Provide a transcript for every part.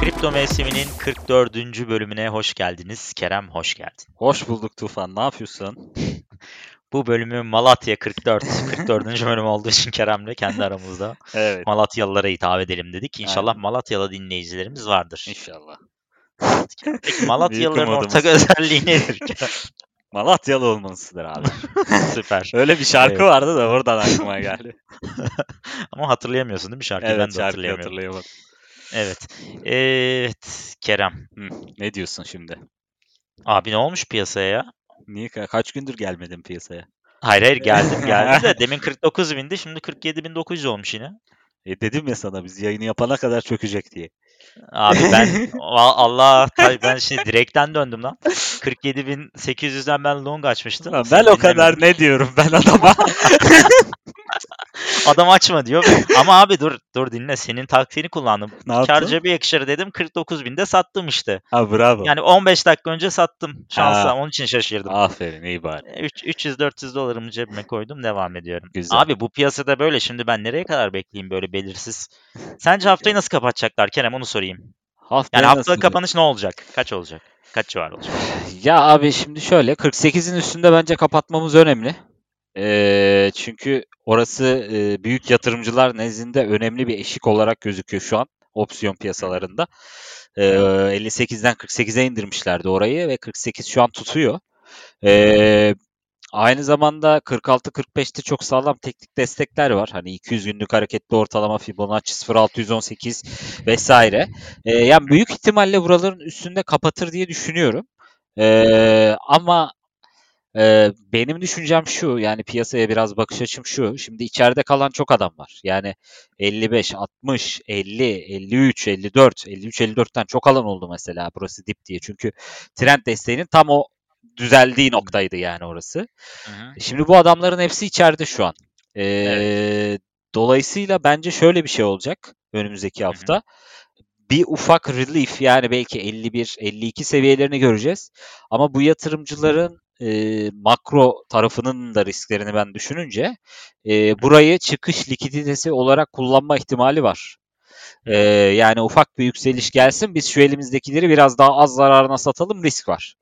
Kripto mevsiminin 44. bölümüne hoş geldiniz. Kerem hoş geldin. Hoş bulduk Tufan. Ne yapıyorsun? Bu bölümü Malatya 44, 44. bölüm olduğu için Kerem'le kendi aramızda Evet. Malatyalılara hitap edelim dedik. İnşallah Aynen. Malatyalı dinleyicilerimiz vardır. İnşallah. Peki Malatyalıların ortak özelliği nedir? Malatyalı olmalısıdır abi. Süper. Öyle bir şarkı Evet. vardı da oradan aklıma geldi. Ama hatırlayamıyorsun değil mi şarkıyı? ben evet de şarkıyı hatırlayamıyorum. hatırlayamadım. Evet. Evet Kerem. Hı, ne diyorsun şimdi? Abi ne olmuş piyasaya ya? Niye ka- kaç gündür gelmedin piyasaya? Hayır hayır geldim geldim de demin 49 bindi şimdi 47.900 olmuş yine. E dedim ya sana biz yayını yapana kadar çökecek diye. Abi ben Allah tabii ben şimdi direkten döndüm lan. 47.800'den ben long açmıştım. Lan Sen ben o kadar ne diyorum ben adama. Adam açma diyor. Ama abi dur dur dinle senin taktiğini kullandım. ne Kar cebe yakışır dedim 49.000'de sattım işte. Ha bravo. Yani 15 dakika önce sattım. Şansa Ha. onun için şaşırdım. Aferin iyi bari. 300-400 dolarımı cebime koydum devam ediyorum. Güzel. Abi bu piyasada böyle şimdi ben nereye kadar bekleyeyim böyle belirsiz. Sence haftayı nasıl kapatacaklar Kerem onu sorayım. Haftaya Yani haftalık kapanış ne olacak? Kaç olacak? Kaç civar olacak? Ya abi şimdi şöyle 48'in üstünde bence kapatmamız önemli. Ee, çünkü orası e, büyük yatırımcılar nezdinde önemli bir eşik olarak gözüküyor şu an opsiyon piyasalarında. Ee, 58'den 48'e indirmişlerdi orayı ve 48 şu an tutuyor. Ee, aynı zamanda 46-45'te çok sağlam teknik destekler var. Hani 200 günlük hareketli ortalama Fibonacci 0618 vesaire. Ee, yani büyük ihtimalle buraların üstünde kapatır diye düşünüyorum. Ee, ama e, benim düşüncem şu yani piyasaya biraz bakış açım şu. Şimdi içeride kalan çok adam var. Yani 55, 60, 50, 53, 54, 53, 54'ten çok alan oldu mesela burası dip diye. Çünkü trend desteğinin tam o düzeldiği noktaydı yani orası. Hı hı. Şimdi bu adamların hepsi içeride şu an. Ee, Dolayısıyla bence şöyle bir şey olacak önümüzdeki hafta. Bir ufak relief yani belki 51-52 seviyelerini göreceğiz. Ama bu yatırımcıların e, makro tarafının da risklerini ben düşününce e, burayı çıkış likiditesi olarak kullanma ihtimali var. E, yani ufak bir yükseliş gelsin biz şu elimizdekileri biraz daha az zararına satalım risk var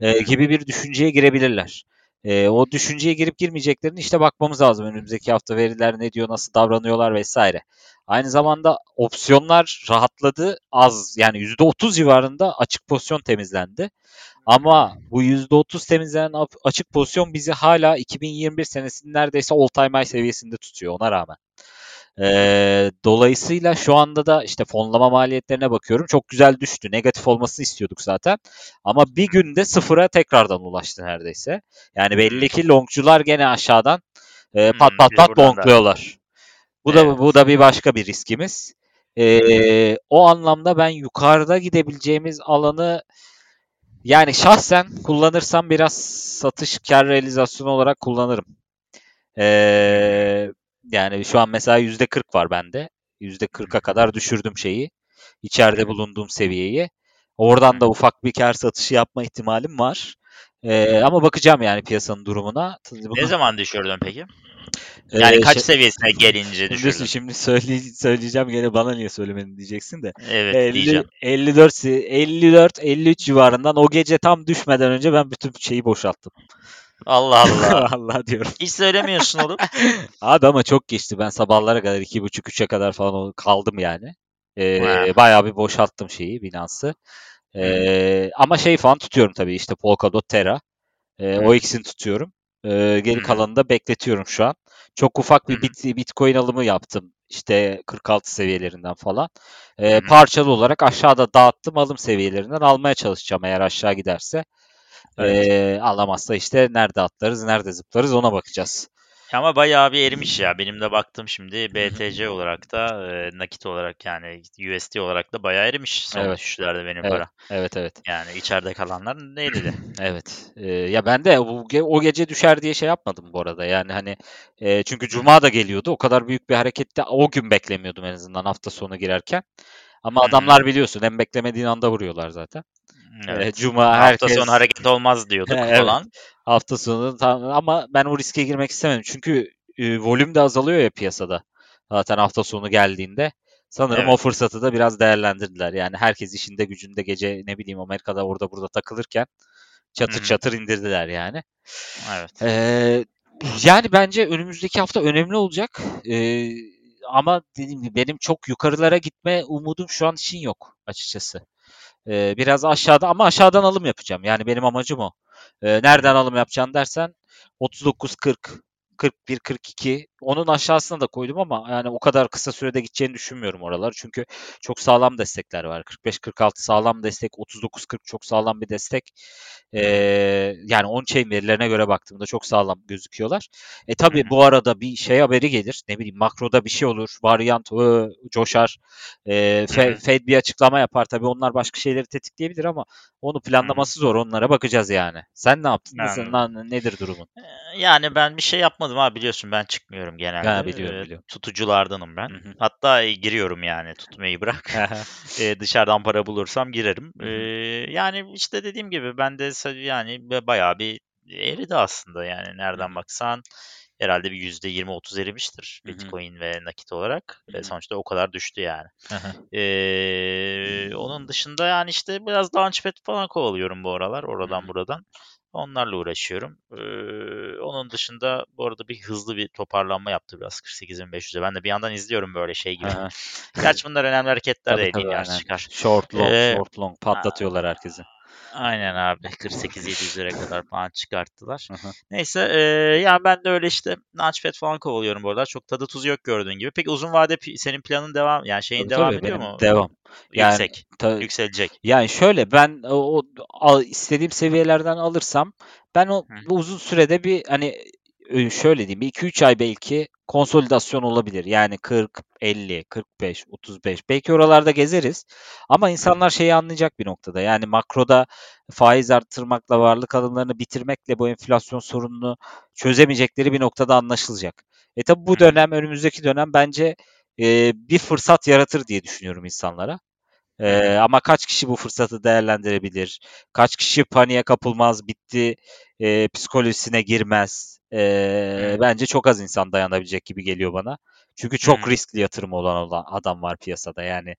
e, gibi bir düşünceye girebilirler. E, o düşünceye girip girmeyeceklerini işte bakmamız lazım önümüzdeki hafta veriler ne diyor nasıl davranıyorlar vesaire. Aynı zamanda opsiyonlar rahatladı az yani %30 civarında açık pozisyon temizlendi. Ama bu %30 temizlenen açık pozisyon bizi hala 2021 senesinin neredeyse all time high seviyesinde tutuyor ona rağmen. Ee, dolayısıyla şu anda da işte fonlama maliyetlerine bakıyorum. Çok güzel düştü. Negatif olmasını istiyorduk zaten. Ama bir günde sıfıra tekrardan ulaştı neredeyse. Yani belli ki longcular gene aşağıdan e, pat Hmm, pat pat da- longluyorlar. Bu da Evet. bu da bir başka bir riskimiz. Ee, o anlamda ben yukarıda gidebileceğimiz alanı yani şahsen kullanırsam biraz satış kar realizasyonu olarak kullanırım. Ee, yani şu an mesela %40 var bende. %40'a kadar düşürdüm şeyi. İçeride bulunduğum seviyeyi. Oradan da ufak bir kar satışı yapma ihtimalim var. Ee, ama bakacağım yani piyasanın durumuna. Ne Bunu- zaman düşürdün peki? Ee, Yani kaç şey- seviyesine gelince düşürdün? şimdi söyle, söyleyeceğim gene bana niye söylemedin diyeceksin de. Evet 50, diyeceğim. 54 se- 54 53 civarından o gece tam düşmeden önce ben bütün şeyi boşalttım. Allah Allah. Allah diyorum. Hiç söylemiyorsun oğlum. Abi ama çok geçti. Ben sabahlara kadar 2.30-3'e kadar falan kaldım yani. Ee, bayağı bir boşalttım şeyi Binance'ı. Ee, ama şey falan tutuyorum tabii işte Polkadot, Terra. Ee, Hı. o ikisini tutuyorum. Ee, geri kalanını da bekletiyorum şu an. Çok ufak bir bit, Bitcoin alımı yaptım. İşte 46 seviyelerinden falan. Ee, parçalı olarak aşağıda dağıttım alım seviyelerinden almaya çalışacağım eğer aşağı giderse. Evet. Ee, alamazsa işte nerede atlarız, nerede zıplarız ona bakacağız. Ama bayağı bir erimiş ya. Benim de baktım şimdi BTC olarak da e, nakit olarak yani USD olarak da bayağı erimiş son Evet. düşüşlerde benim Evet. para. Evet evet. Yani içeride kalanlar neydi de. Evet. Ee, ya ben de o, o gece düşer diye şey yapmadım bu arada. Yani hani e, çünkü cuma da geliyordu. O kadar büyük bir harekette o gün beklemiyordum en azından hafta sonu girerken. Ama adamlar biliyorsun hem beklemediğin anda vuruyorlar zaten. Evet. cuma Hafta herkes- sonu hareket olmaz diyorduk Evet. falan. Hafta sonu tam, ama ben o riske girmek istemedim. Çünkü e, volüm de azalıyor ya piyasada. Zaten hafta sonu geldiğinde. Sanırım Evet. o fırsatı da biraz değerlendirdiler. Yani herkes işinde gücünde gece ne bileyim Amerika'da orada burada takılırken çatır Hı hı. çatır indirdiler yani. Evet. Ee, yani bence önümüzdeki hafta önemli olacak. Ee, ama dediğim gibi benim çok yukarılara gitme umudum şu an için yok açıkçası. Ee, biraz aşağıda ama aşağıdan alım yapacağım. Yani benim amacım o. Ee, nereden alım yapacağım dersen 39-40 41-42 onun aşağısına da koydum ama yani o kadar kısa sürede gideceğini düşünmüyorum oralar. Çünkü çok sağlam destekler var. 45-46 sağlam destek, 39-40 çok sağlam bir destek. Ee, yani on-chain verilerine göre baktığımda çok sağlam gözüküyorlar. E tabi bu arada bir şey haberi gelir. Ne bileyim makroda bir şey olur. Varyant ıı, coşar. E. Fed bir açıklama yapar. Tabi onlar başka şeyleri tetikleyebilir ama onu planlaması zor. Onlara bakacağız yani. Sen ne yaptın? Nasıl, na- nedir durumun? Ee, Yani ben bir şey yapmadım abi biliyorsun ben çıkmıyorum genelde. Ha, biliyorum, biliyorum. Tutuculardanım ben. Hı hı. Hatta e, giriyorum yani tutmayı bırak. Ee, dışarıdan para bulursam girerim. Hı hı. Ee, yani işte dediğim gibi ben de yani ba- bayağı bir eridi aslında yani nereden baksan herhalde bir yüzde 20-30 erimiştir Hı hı. Bitcoin ve nakit olarak. Hı Ee, hı. sonuçta o kadar düştü yani. Hı hı. Ee, onun dışında yani işte biraz Launchpad falan kovalıyorum bu aralar oradan hı. buradan. Onlarla uğraşıyorum. Ee, onun dışında bu arada bir hızlı bir toparlanma yaptı biraz 48.500'e. Ben de bir yandan izliyorum böyle şey gibi. Gerçi bunlar önemli hareketler Tabii değil, tabii aynen. çıkar. Short long, Ee, short long patlatıyorlar herkesi. Aynen abi 48.700'lere kadar falan çıkarttılar. Neyse ee, yani ben de öyle işte Launchpad falan kovalıyorum bu aralar. Çok tadı tuzu yok gördüğün gibi. Peki uzun vade senin planın devam yani şeyin Tabii devam tabii ediyor mu? devam. Yani Yüksek. ta- Yükselecek. yani şöyle ben o, o al- istediğim seviyelerden alırsam ben o Hı. uzun sürede bir hani e, şöyle diyeyim 2-3 ay belki konsolidasyon olabilir. Yani 40, 50, 45, 35 belki oralarda gezeriz. Ama insanlar şeyi anlayacak bir noktada. Yani makroda faiz arttırmakla varlık alımlarını bitirmekle bu enflasyon sorununu çözemeyecekleri bir noktada anlaşılacak. E tabi bu dönem önümüzdeki dönem bence e, bir fırsat yaratır diye düşünüyorum insanlara. Ee, ama kaç kişi bu fırsatı değerlendirebilir? Kaç kişi paniğe kapılmaz, bitti e, psikolojisine girmez? Hı. bence çok az insan dayanabilecek gibi geliyor bana. Çünkü çok riskli yatırım olan, olan adam var piyasada. Yani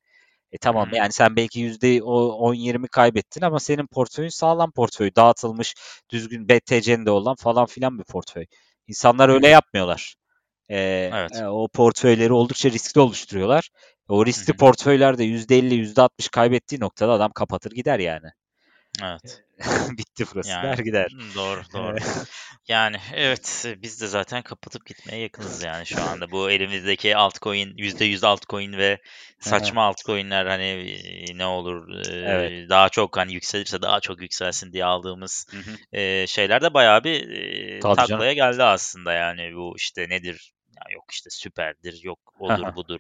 e tamam yani sen belki yüzde o 10-20 kaybettin ama senin portföyün sağlam portföy. Dağıtılmış, düzgün BTC'nde olan falan filan bir portföy. İnsanlar öyle yapmıyorlar. Ee, Evet. e, o portföyleri oldukça riskli oluşturuyorlar. O riskli portföylerde %50, %60 kaybettiği noktada adam kapatır gider yani. Evet. Bitti burası der Yani gider. hı, doğru doğru. Yani evet biz de zaten kapatıp gitmeye yakınız yani şu anda. Bu elimizdeki altcoin %100 altcoin ve saçma altcoin'ler hani ne olur evet. daha çok hani yükselirse daha çok yükselsin diye aldığımız e, şeyler de bayağı bir e, Tabii canım. taklaya geldi aslında yani bu işte nedir? Ya yok işte süperdir, yok odur budur,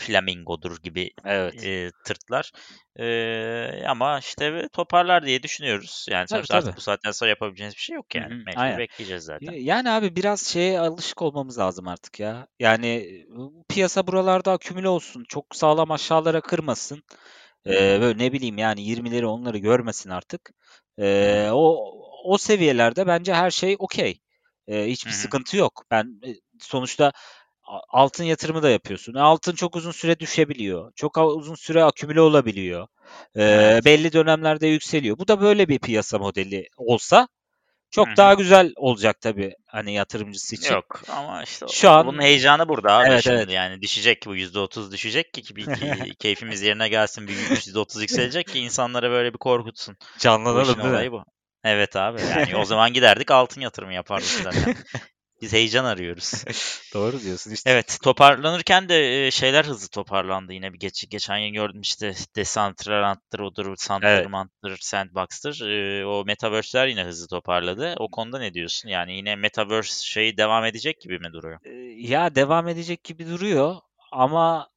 flamingodur gibi evet. e, tırtlar. E, ama işte toparlar diye düşünüyoruz. Yani Tabii sonuçta artık tabii. bu saatten sonra yapabileceğimiz bir şey yok yani. Mecbur aynen. bekleyeceğiz zaten. Yani abi biraz şeye alışık olmamız lazım artık ya. Yani piyasa buralarda akümüle olsun. Çok sağlam aşağılara kırmasın. Ee, böyle ne bileyim yani 20'leri onları görmesin artık. Ee, o o seviyelerde bence her şey okey. Ee, hiçbir hı. sıkıntı yok. Ben e, sonuçta altın yatırımı da yapıyorsun. E, Altın çok uzun süre düşebiliyor. Çok uzun süre akümüle olabiliyor. Ee, Evet. belli dönemlerde yükseliyor. Bu da böyle bir piyasa modeli olsa çok hı. daha güzel olacak tabii hani yatırımcısı için. Yok ama işte Şu an bunun heyecanı burada abi evet evet. şimdi yani düşecek bu %30 düşecek ki, ki bir ki- keyfimiz yerine gelsin bir %30 yükselecek ki insanlara böyle bir korkutsun. Canlanalım değil mi? bu. Evet abi yani o zaman giderdik altın yatırımı yapardık zaten. Biz heyecan arıyoruz. Doğru diyorsun işte. Evet, toparlanırken de şeyler hızlı toparlandı yine bir geç, geçen gün gördüm işte Decentraland'dır, odur, Sand'dır, Evet. Sandbox'tır. O Metaverse'ler yine hızlı toparladı. O konuda ne diyorsun? Yani yine Metaverse şeyi devam edecek gibi mi duruyor? Ya devam edecek gibi duruyor ama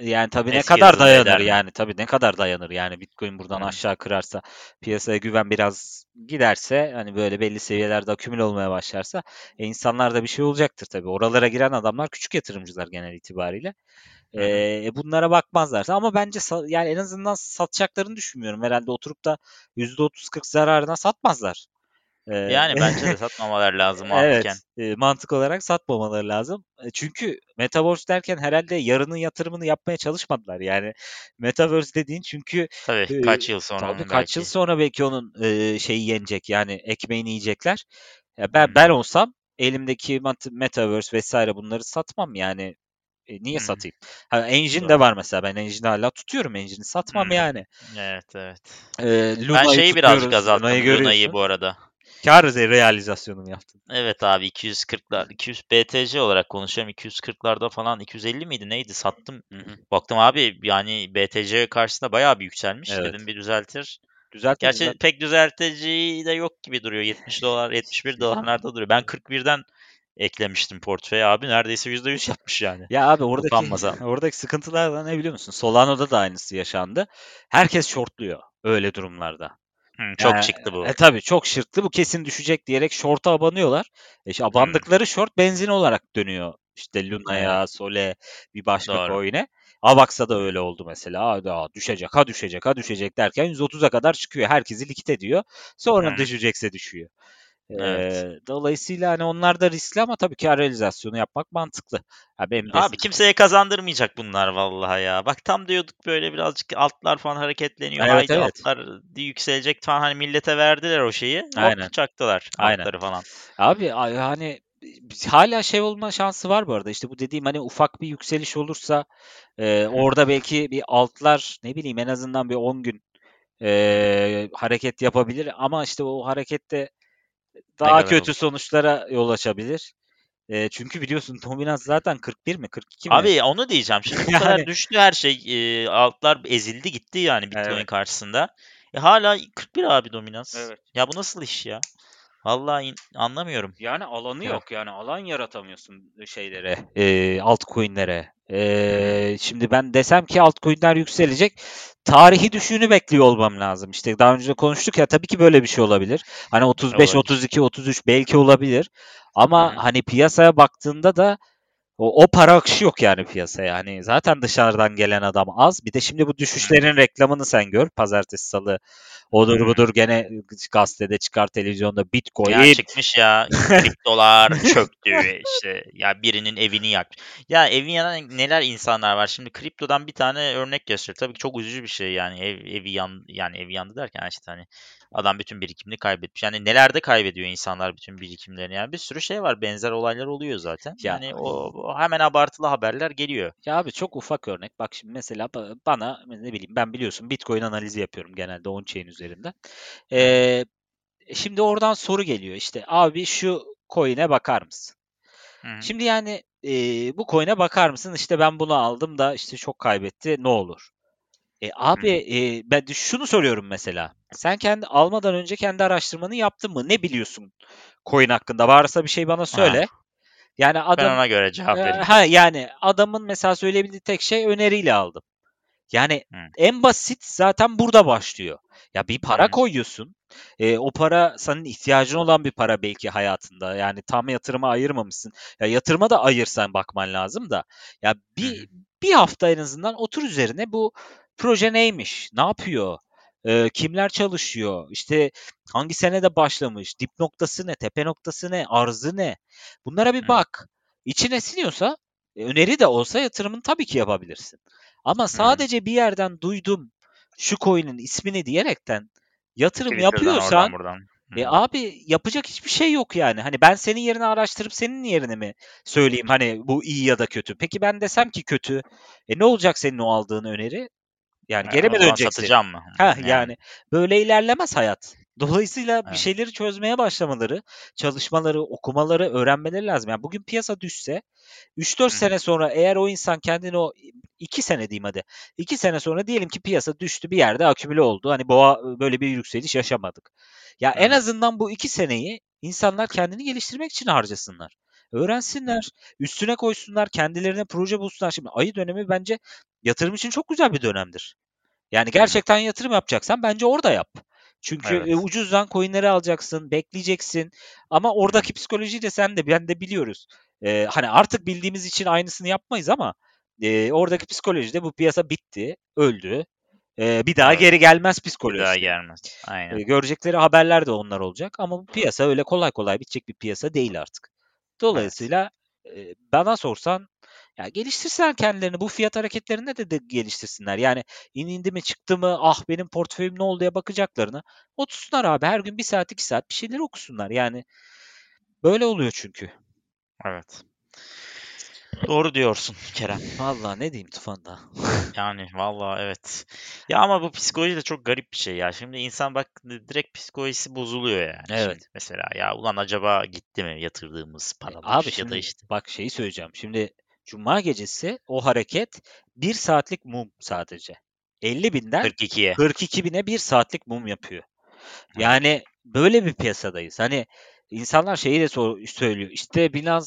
yani tabii ne kadar dayanır yani tabii ne kadar dayanır yani Bitcoin buradan Hı aşağı kırarsa piyasaya güven biraz giderse hani böyle belli seviyelerde akümüle olmaya başlarsa e, insanlarda bir şey olacaktır tabii. Oralara giren adamlar küçük yatırımcılar genel itibariyle. E, bunlara bakmazlarsa ama bence yani en azından satacaklarını düşünmüyorum. Herhalde oturup da %30-40 zararına satmazlar. Ee, Yani bence de satmamaları lazım mantıken. evet, e, mantık olarak satmamaları lazım. Çünkü Metaverse derken herhalde yarının yatırımını yapmaya çalışmadılar. Yani Metaverse dediğin çünkü Tabii e, kaç yıl sonra tabii kaç belki. yıl sonra belki onun e, şeyi yenecek yani ekmeğini yiyecekler. Ya ben ben olsam elimdeki Metaverse vesaire bunları satmam yani. E, niye satayım? Ha, engine Doğru. de var mesela. Ben engine'i hala tutuyorum. Engine'i satmam Hı. yani. Evet evet. Ee, Ben şeyi birazcık azalttım Luna'yı Luna'yı bu arada. Kar re- realizasyonu mu yaptın? Evet abi 240'lar 200 BTC olarak konuşuyorum 240'larda falan 250 miydi neydi sattım. Hı hı. Baktım abi yani BTC karşısında bayağı bir yükselmiş. Evet. Dedim bir düzeltir. Düzeltti Gerçi düzeltti. pek düzelteceği de yok gibi duruyor. 70 dolar 71 dolarlarda duruyor. Ben 41'den eklemiştim portföye abi. Neredeyse %100 yapmış yani. Ya abi oradaki oradaki sıkıntılar da ne biliyor musun? Solano'da da aynısı yaşandı. Herkes shortluyor öyle durumlarda. Hı, çok Yani, çıktı bu. E tabii çok şırttı. Bu kesin düşecek diyerek short'a abanıyorlar. E işte abandıkları short benzin olarak dönüyor. İşte Luna'ya, Sole, bir başka Doğru. coin'e. Avax'a da öyle oldu mesela. Aa, düşecek, ha düşecek, ha düşecek derken 130'a kadar çıkıyor. Herkesi likit ediyor. Sonra Hı. düşecekse düşüyor. Evet. Ee, dolayısıyla hani onlar da riskli ama tabii kar realizasyonu yapmak mantıklı. Benim de Abi kimseye kazandırmayacak bunlar vallahi ya. Bak tam diyorduk böyle birazcık altlar falan hareketleniyor. Evet, Haydi evet. altlar yükselecek falan hani millete verdiler o şeyi. Aynen. Hop çaktılar Aynen. altları falan. Abi hani hala şey olma şansı var bu arada. İşte bu dediğim hani ufak bir yükseliş olursa e, orada belki bir altlar ne bileyim en azından bir 10 gün e, hareket yapabilir ama işte o harekette daha kadar kötü olur? sonuçlara yol açabilir. E, çünkü biliyorsun dominans zaten 41 mi 42 mi? Abi onu diyeceğim. Şimdi bu kadar düştü her şey. e, altlar ezildi gitti yani Bitcoin Evet. karşısında. E, hala 41 abi dominans. Evet. Ya bu nasıl iş ya? Vallahi in- anlamıyorum. Yani alanı Evet. yok yani alan yaratamıyorsun şeylere, e, altcoin'lere. E, şimdi ben desem ki altcoin'ler yükselecek, tarihi düşüğünü bekliyor olmam lazım. İşte daha önce de konuştuk ya tabii ki böyle bir şey olabilir. Hani 35, Olabilir. 32, 33 belki olabilir. Ama Hı hani piyasaya baktığında da o, o para akışı yok yani piyasaya. Hani zaten dışarıdan gelen adam az. Bir de şimdi bu düşüşlerin reklamını sen gör. Pazartesi, salı odur budur gene gazetede çıkar televizyonda Bitcoin. Ya çıkmış ya kriptolar çöktü işte ya birinin evini yakmış. Ya evi yanan neler insanlar var. Şimdi kriptodan bir tane örnek göster. Tabii ki çok üzücü bir şey yani ev, evi yan yani evi yandı derken işte hani adam bütün birikimini kaybetmiş. Yani nelerde kaybediyor insanlar bütün birikimlerini yani bir sürü şey var benzer olaylar oluyor zaten. Ya- Yani o, o hemen abartılı haberler geliyor. Ya abi çok ufak örnek. Bak şimdi mesela ba- bana ne bileyim ben biliyorsun Bitcoin analizi yapıyorum genelde on-chain üzerinden. Ee, şimdi oradan soru geliyor işte abi şu coin'e bakar mısın? Hı. Şimdi yani e, bu coin'e bakar mısın? İşte ben bunu aldım da işte çok kaybetti ne olur? E, abi e, ben şunu soruyorum mesela. Sen kendi almadan önce kendi araştırmanı yaptın mı? Ne biliyorsun coin hakkında? Varsa bir şey bana söyle. Yani Ben adam ona göre cevap Ee, vereyim. Ha yani adamın mesela söyleyebildiği tek şey öneriyle aldım. Yani Hı. en basit zaten burada başlıyor. Ya bir para Hı. koyuyorsun. E, o para senin ihtiyacın olan bir para belki hayatında. Yani tam yatırıma ayırmamışsın. Ya yatırıma da ayırsan bakman lazım da. Ya bir Hı bir hafta en azından otur üzerine bu proje neymiş? Ne yapıyor? E, kimler çalışıyor? İşte hangi senede başlamış? Dip noktası ne? Tepe noktası ne? Arzı ne? Bunlara bir bak. İçine siniyorsa e, öneri de olsa yatırımını tabii ki yapabilirsin. Ama sadece bir yerden duydum şu coin'in ismini diyerekten yatırım Twitter'dan yapıyorsan oradan buradan. E abi yapacak hiçbir şey yok yani. Hani ben senin yerine araştırıp senin yerine mi söyleyeyim hani bu iyi ya da kötü. Peki ben desem ki kötü. E ne olacak senin o aldığın öneri? Yani geri mi döneceksin? satacağım mı? Ha Yani. yani böyle ilerlemez hayat. Dolayısıyla bir Evet. şeyleri çözmeye başlamaları, çalışmaları, okumaları, öğrenmeleri lazım. Yani bugün piyasa düşse 3-4 Hı. sene sonra eğer o insan kendini o 2 sene diyeyim hadi. 2 sene sonra diyelim ki piyasa düştü bir yerde akümüle oldu. Hani boğa böyle bir yükseliş yaşamadık. Ya en Hı. azından bu 2 seneyi insanlar kendini geliştirmek için harcasınlar. Öğrensinler, üstüne koysunlar, kendilerine proje bulsunlar. Şimdi ayı dönemi bence yatırım için çok güzel bir dönemdir. Yani gerçekten yatırım yapacaksan bence orada yap. Çünkü Evet. e, ucuzdan coinleri alacaksın, bekleyeceksin. Ama oradaki psikolojiyi de sen de ben de biliyoruz. Ee, hani artık bildiğimiz için aynısını yapmayız ama e, oradaki psikolojide bu piyasa bitti, öldü. e, bir daha Evet. geri gelmez Bir psikolojisi. daha gelmez. Aynen. E, görecekleri haberler de onlar olacak ama bu piyasa öyle kolay kolay bitecek bir piyasa değil artık. Dolayısıyla e, bana sorsan ya geliştirsinler kendilerini. Bu fiyat hareketlerinde de, de geliştirsinler. Yani in indi mi çıktı mı ah benim portföyüm ne oldu diye bakacaklarını otursunlar abi. Her gün bir saat iki saat bir şeyler okusunlar. Yani böyle oluyor çünkü. Evet. Doğru diyorsun Kerem. Vallahi ne diyeyim Tufan'da. Yani vallahi evet. Ya ama bu psikoloji de çok garip bir şey ya. Şimdi insan bak direkt psikolojisi bozuluyor yani. Evet. Şimdi mesela ya ulan acaba gitti mi yatırdığımız paralar Abi ya şimdi da işte. bak şeyi söyleyeceğim. Şimdi Cuma gecesi o hareket bir saatlik mum sadece. 50 binden 42'ye. 42 bine bir saatlik mum yapıyor. Yani böyle bir piyasadayız. Hani insanlar şeyi de sor- söylüyor. İşte Binance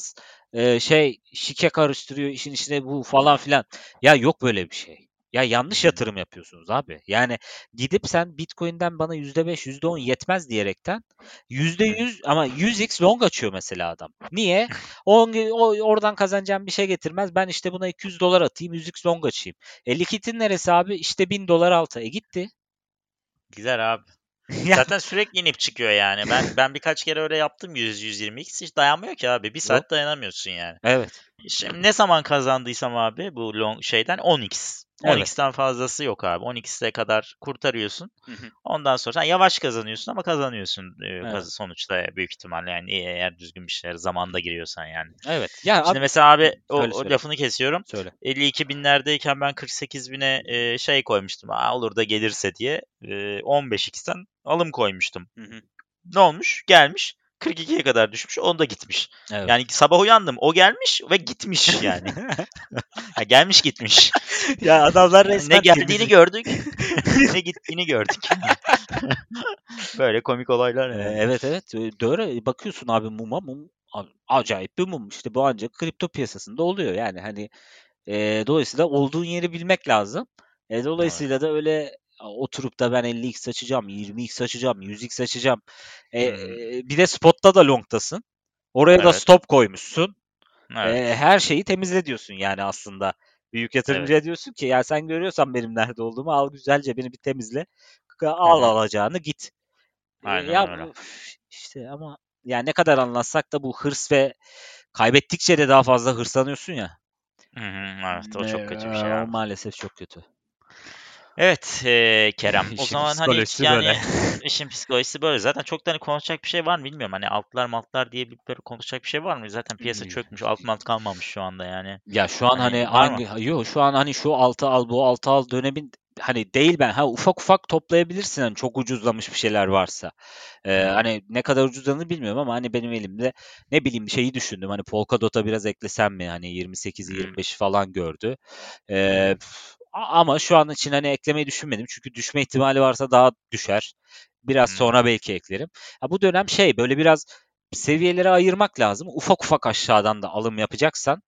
e, şey şike karıştırıyor işin içine bu falan filan. Ya yok böyle bir şey. Ya yanlış yatırım yapıyorsunuz abi. Yani gidip sen Bitcoin'den bana %5, %10 yetmez diyerekten %100 ama 100x long açıyor mesela adam. Niye? O, o oradan kazanacağım bir şey getirmez. Ben işte buna 200 dolar atayım, 100x long açayım. E likitin neresi abi? İşte 1000 dolar altı. E gitti. Güzel abi. Zaten sürekli inip çıkıyor yani. Ben ben birkaç kere öyle yaptım 100 120x hiç dayanmıyor ki abi. Bir saat dayanamıyorsun yani. Evet. Şimdi ne zaman kazandıysam abi bu long şeyden 10x. Evet. 10x'ten fazlası yok abi. 10x'e kadar kurtarıyorsun. Hı hı. Ondan sonra sen yavaş kazanıyorsun ama kazanıyorsun e, Evet. sonuçta büyük ihtimalle yani eğer düzgün bir şeyler zamanda giriyorsan yani. Evet. Ya Şimdi abi, mesela abi o, Söyle, o lafını kesiyorum. söyle. 52 binlerdeyken ben 48 bine e, şey koymuştum. Aa, olur da gelirse diye e, 15x'ten alım koymuştum. Hı hı. Ne olmuş? Gelmiş. 42'ye kadar düşmüş. Onda gitmiş. Evet. Yani sabah uyandım. O gelmiş ve gitmiş yani. Ha, gelmiş gitmiş. ya adamlar ne resmen geldiğini temizlik- gördük. ne gittiğini gördük. Böyle komik olaylar Ee, yani. Evet evet Ee, doğru bakıyorsun abi muma mum acayip bir mum işte bu ancak kripto piyasasında oluyor yani hani e, dolayısıyla olduğun yeri bilmek lazım. E, dolayısıyla da öyle oturup da ben 50x açacağım, 20x açacağım, 100x açacağım. E, Hı hı. e, bir de spotta da longtasın. Oraya da Evet. stop koymuşsun. Evet. E, her şeyi temizle diyorsun yani aslında. Büyük yatırımcıya diyorsun ki ya sen görüyorsan benim nerede olduğumu al güzelce beni bir temizle. Al hı. alacağını git. E, Aynen ya öyle. bu- işte ama yani ne kadar anlatsak da bu hırs ve kaybettikçe de daha fazla hırslanıyorsun ya. Hı hı, evet o çok kötü bir Ee, şey abi. maalesef çok kötü. Evet eee, Kerem. O zaman hani hiç yani böyle. işin psikolojisi böyle. Zaten çok da hani konuşacak bir şey var mı bilmiyorum. Hani altlar maltlar diye bir böyle konuşacak bir şey var mı? Zaten piyasa çökmüş. Alt malt kalmamış şu anda yani. Ya şu an Hani hani hangi yok şu an hani şu altı al bu altı al dönemin hani değil ben ha ufak ufak toplayabilirsin hani çok ucuzlamış bir şeyler varsa. Ee, hani ne kadar ucuzlanır bilmiyorum ama hani benim elimde ne bileyim şeyi düşündüm hani Polkadot'a biraz eklesem mi hani 28'i Hmm. 25'i falan gördü. Ee, ama şu an için hani eklemeyi düşünmedim çünkü düşme ihtimali varsa daha düşer. Biraz Hı. sonra belki eklerim. Ha, bu dönem şey böyle biraz seviyelere ayırmak lazım. Ufak ufak aşağıdan da alım yapacaksan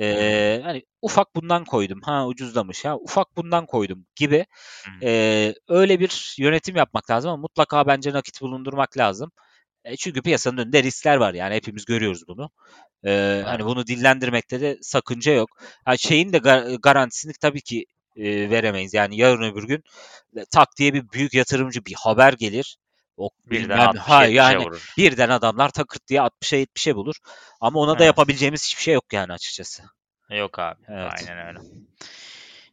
ee, hani ufak bundan koydum. Ha ucuzlamış. Ha ufak bundan koydum gibi. Ee, öyle bir yönetim yapmak lazım ama mutlaka bence nakit bulundurmak lazım. E, çünkü piyasanın önünde riskler var yani hepimiz görüyoruz bunu. Ee, hani bunu dillendirmekte de sakınca yok. Ha, şeyin de gar- garantisini tabii ki e, veremeyiz. Yani yarın öbür gün e, tak diye bir büyük yatırımcı bir haber gelir. O Birden bilmem 60 ha 70'e yani vurur. birden adamlar takırt diye 60'a 70'e bulur. Ama ona da Evet. yapabileceğimiz hiçbir şey yok yani açıkçası. Yok abi. Evet. Aynen öyle.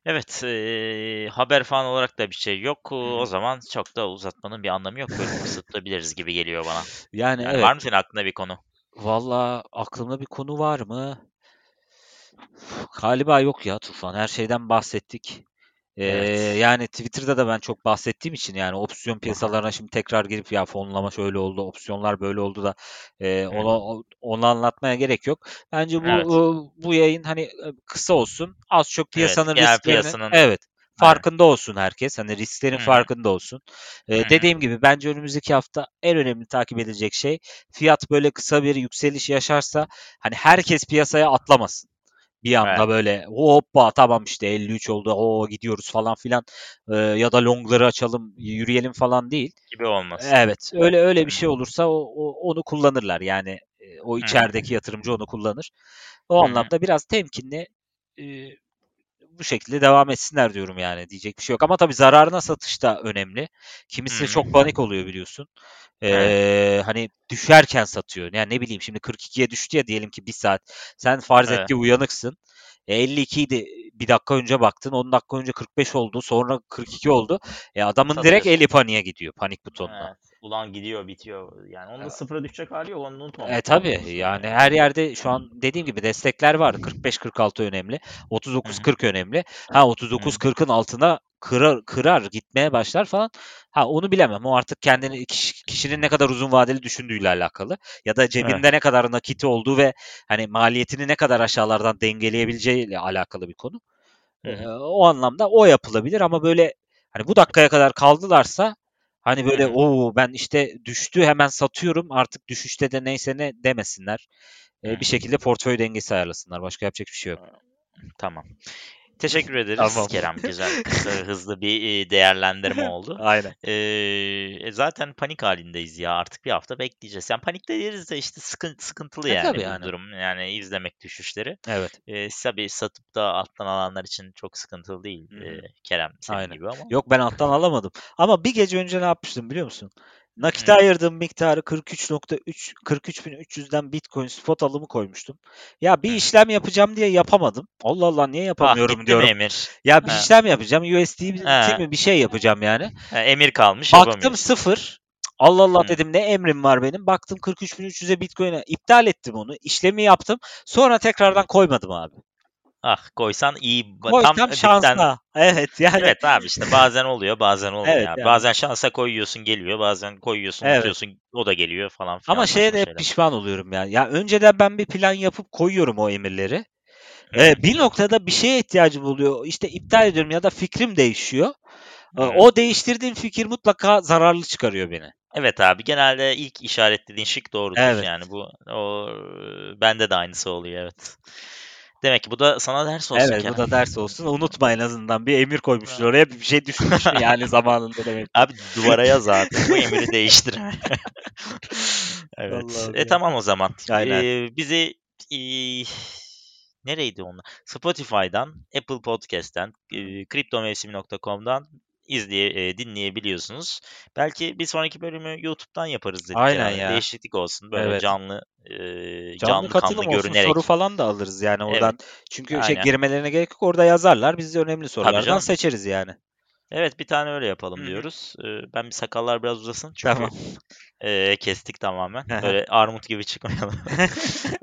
Evet, eee, haber falan olarak da bir şey yok. O zaman çok da uzatmanın bir anlamı yok. Bölümü kısıtlayabiliriz gibi geliyor bana. Yani Yani evet. var mı senin aklında bir konu? Valla aklımda bir konu var mı? Galiba yok ya Tufan. Her şeyden bahsettik. Ee, Evet. yani Twitter'da da ben çok bahsettiğim için yani opsiyon piyasalarına şimdi tekrar girip ya fonlama şöyle oldu, opsiyonlar böyle oldu da e, Hı onu anlatmaya gerek yok. Bence bu Evet. e, bu yayın hani e, kısa olsun. Az çok Evet, piyasanın genel risklerini piyasanın evet farkında olsun herkes. Hani risklerin hı. farkında olsun. Ee, hı. dediğim gibi bence önümüzdeki hafta en önemli takip edilecek şey fiyat böyle kısa bir yükseliş yaşarsa hani herkes piyasaya atlamasın bir anda Evet. böyle hoppa tamam işte 53 oldu o gidiyoruz falan filan Ee, ya da longları açalım yürüyelim falan değil. Gibi olmasın. Evet öyle öyle bir şey olursa o, o- onu kullanırlar yani o içerideki yatırımcı onu kullanır. O anlamda biraz temkinli e, bu şekilde devam etsinler diyorum yani. Diyecek bir şey yok. Ama tabii zararına satış da önemli. Kimisi Hı. çok panik oluyor biliyorsun. Ee, Evet. Hani düşerken satıyor. Yani ne bileyim şimdi 42'ye düştü ya diyelim ki bir saat. Sen farz et Evet. ki uyanıksın. E, 52 idi bir dakika önce baktın. 10 dakika önce 45 oldu. Sonra 42 oldu. E, adamın direkt Satıyorsun. eli paniğe gidiyor. Panik butonuna. Evet. Ulan gidiyor bitiyor. Yani onun da Evet. sıfıra düşecek hali yok. Onu unutma. E tabi yani her yerde şu an dediğim gibi destekler var. 45-46 önemli. 39-40 önemli. Ha 39-40'ın altına kırar, kırar gitmeye başlar falan. Ha onu bilemem. O artık kendini kişi- kişinin ne kadar uzun vadeli düşündüğüyle alakalı. Ya da cebinde ne kadar nakiti olduğu ve hani maliyetini ne kadar aşağılardan dengeleyebileceğiyle alakalı bir konu. Ee, o anlamda o yapılabilir ama böyle hani bu dakikaya kadar kaldılarsa hani böyle o ben işte düştü hemen satıyorum artık düşüşte de neyse ne demesinler. Ee, bir şekilde portföy dengesi ayarlasınlar. Başka yapacak bir şey yok. Tamam. Teşekkür ederiz Tamam. Kerem. Güzel, kısa, hızlı bir e, değerlendirme oldu. Aynen. Ee, zaten panik halindeyiz ya. Artık bir hafta bekleyeceğiz. Yani panikte değiliz de işte sıkıntı, sıkıntılı E, yani bu yani. durum. Yani izlemek düşüşleri. Evet. Ee, tabii satıp da alttan alanlar için çok sıkıntılı değil hı. ee, Kerem senin Aynen. gibi ama. Yok ben alttan alamadım. Ama bir gece önce ne yapmıştım biliyor musun? Nakite Hı. ayırdığım miktarı 43.3 43.300'den Bitcoin spot alımı koymuştum. Ya bir işlem yapacağım diye yapamadım. Allah Allah niye Ah yapamıyorum mi diyorum. Emir? Ya bir Ha. işlem yapacağım. USD mi bir şey yapacağım yani. Ha, Emir kalmış Baktım sıfır. Allah Allah Hı. dedim ne emrim var benim. Baktım 43.300'e Bitcoin'e iptal ettim onu. İşlemi yaptım. Sonra tekrardan koymadım abi. Ah koysan iyi. Koysam Tam dipten şansa. Evet yani. Evet abi işte bazen oluyor bazen olmuyor. Evet, ya. yani. Bazen şansa koyuyorsun geliyor bazen koyuyorsun Evet. unutuyorsun o da geliyor falan filan Ama şeye de hep pişman oluyorum ya. Ya önceden ben bir plan yapıp koyuyorum o emirleri. Hı. Ee, bir noktada bir şeye ihtiyacım oluyor. İşte iptal ediyorum ya da fikrim değişiyor. Hı. o değiştirdiğim fikir mutlaka zararlı çıkarıyor beni. Evet abi genelde ilk işaretlediğin şık doğrudur. Evet. Yani bu o bende de aynısı oluyor evet. Demek ki bu da sana ders olsun Evet bu Kerem. da ders olsun. Unutma en azından bir emir koymuşsun oraya bir şey düşmüş yani zamanında demek. Abi duvara yaz zaten bu emiri değiştir. evet. Allah'ım E ya. tamam o zaman. Aynen. Ee, bizi ee, nereydi onlar? Spotify'dan, Apple Podcast'ten, e, kriptomevsimi.com'dan izleye, e, dinleyebiliyorsunuz. Belki bir sonraki bölümü YouTube'dan yaparız dedik Aynen Kerem'le. ya. Değişiklik olsun. Böyle Evet. canlı e, Canlı canlı katılım kanlı olsun görünerek. soru falan da alırız yani Evet. oradan. Çünkü şey Aynen. girmelerine gerek yok orada yazarlar. Biz de önemli sorulardan seçeriz yani. Evet bir tane öyle yapalım hı. diyoruz. Ee, ben bir sakallar biraz uzasın çünkü Tamam. e, kestik tamamen. Böyle armut gibi çıkmayalım.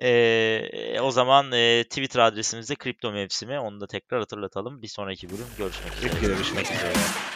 Ee, o zaman e, Twitter adresimiz de kripto mevsimi. Onu da tekrar hatırlatalım. Bir sonraki bölüm görüşmek üzere. Görüşmek üzere.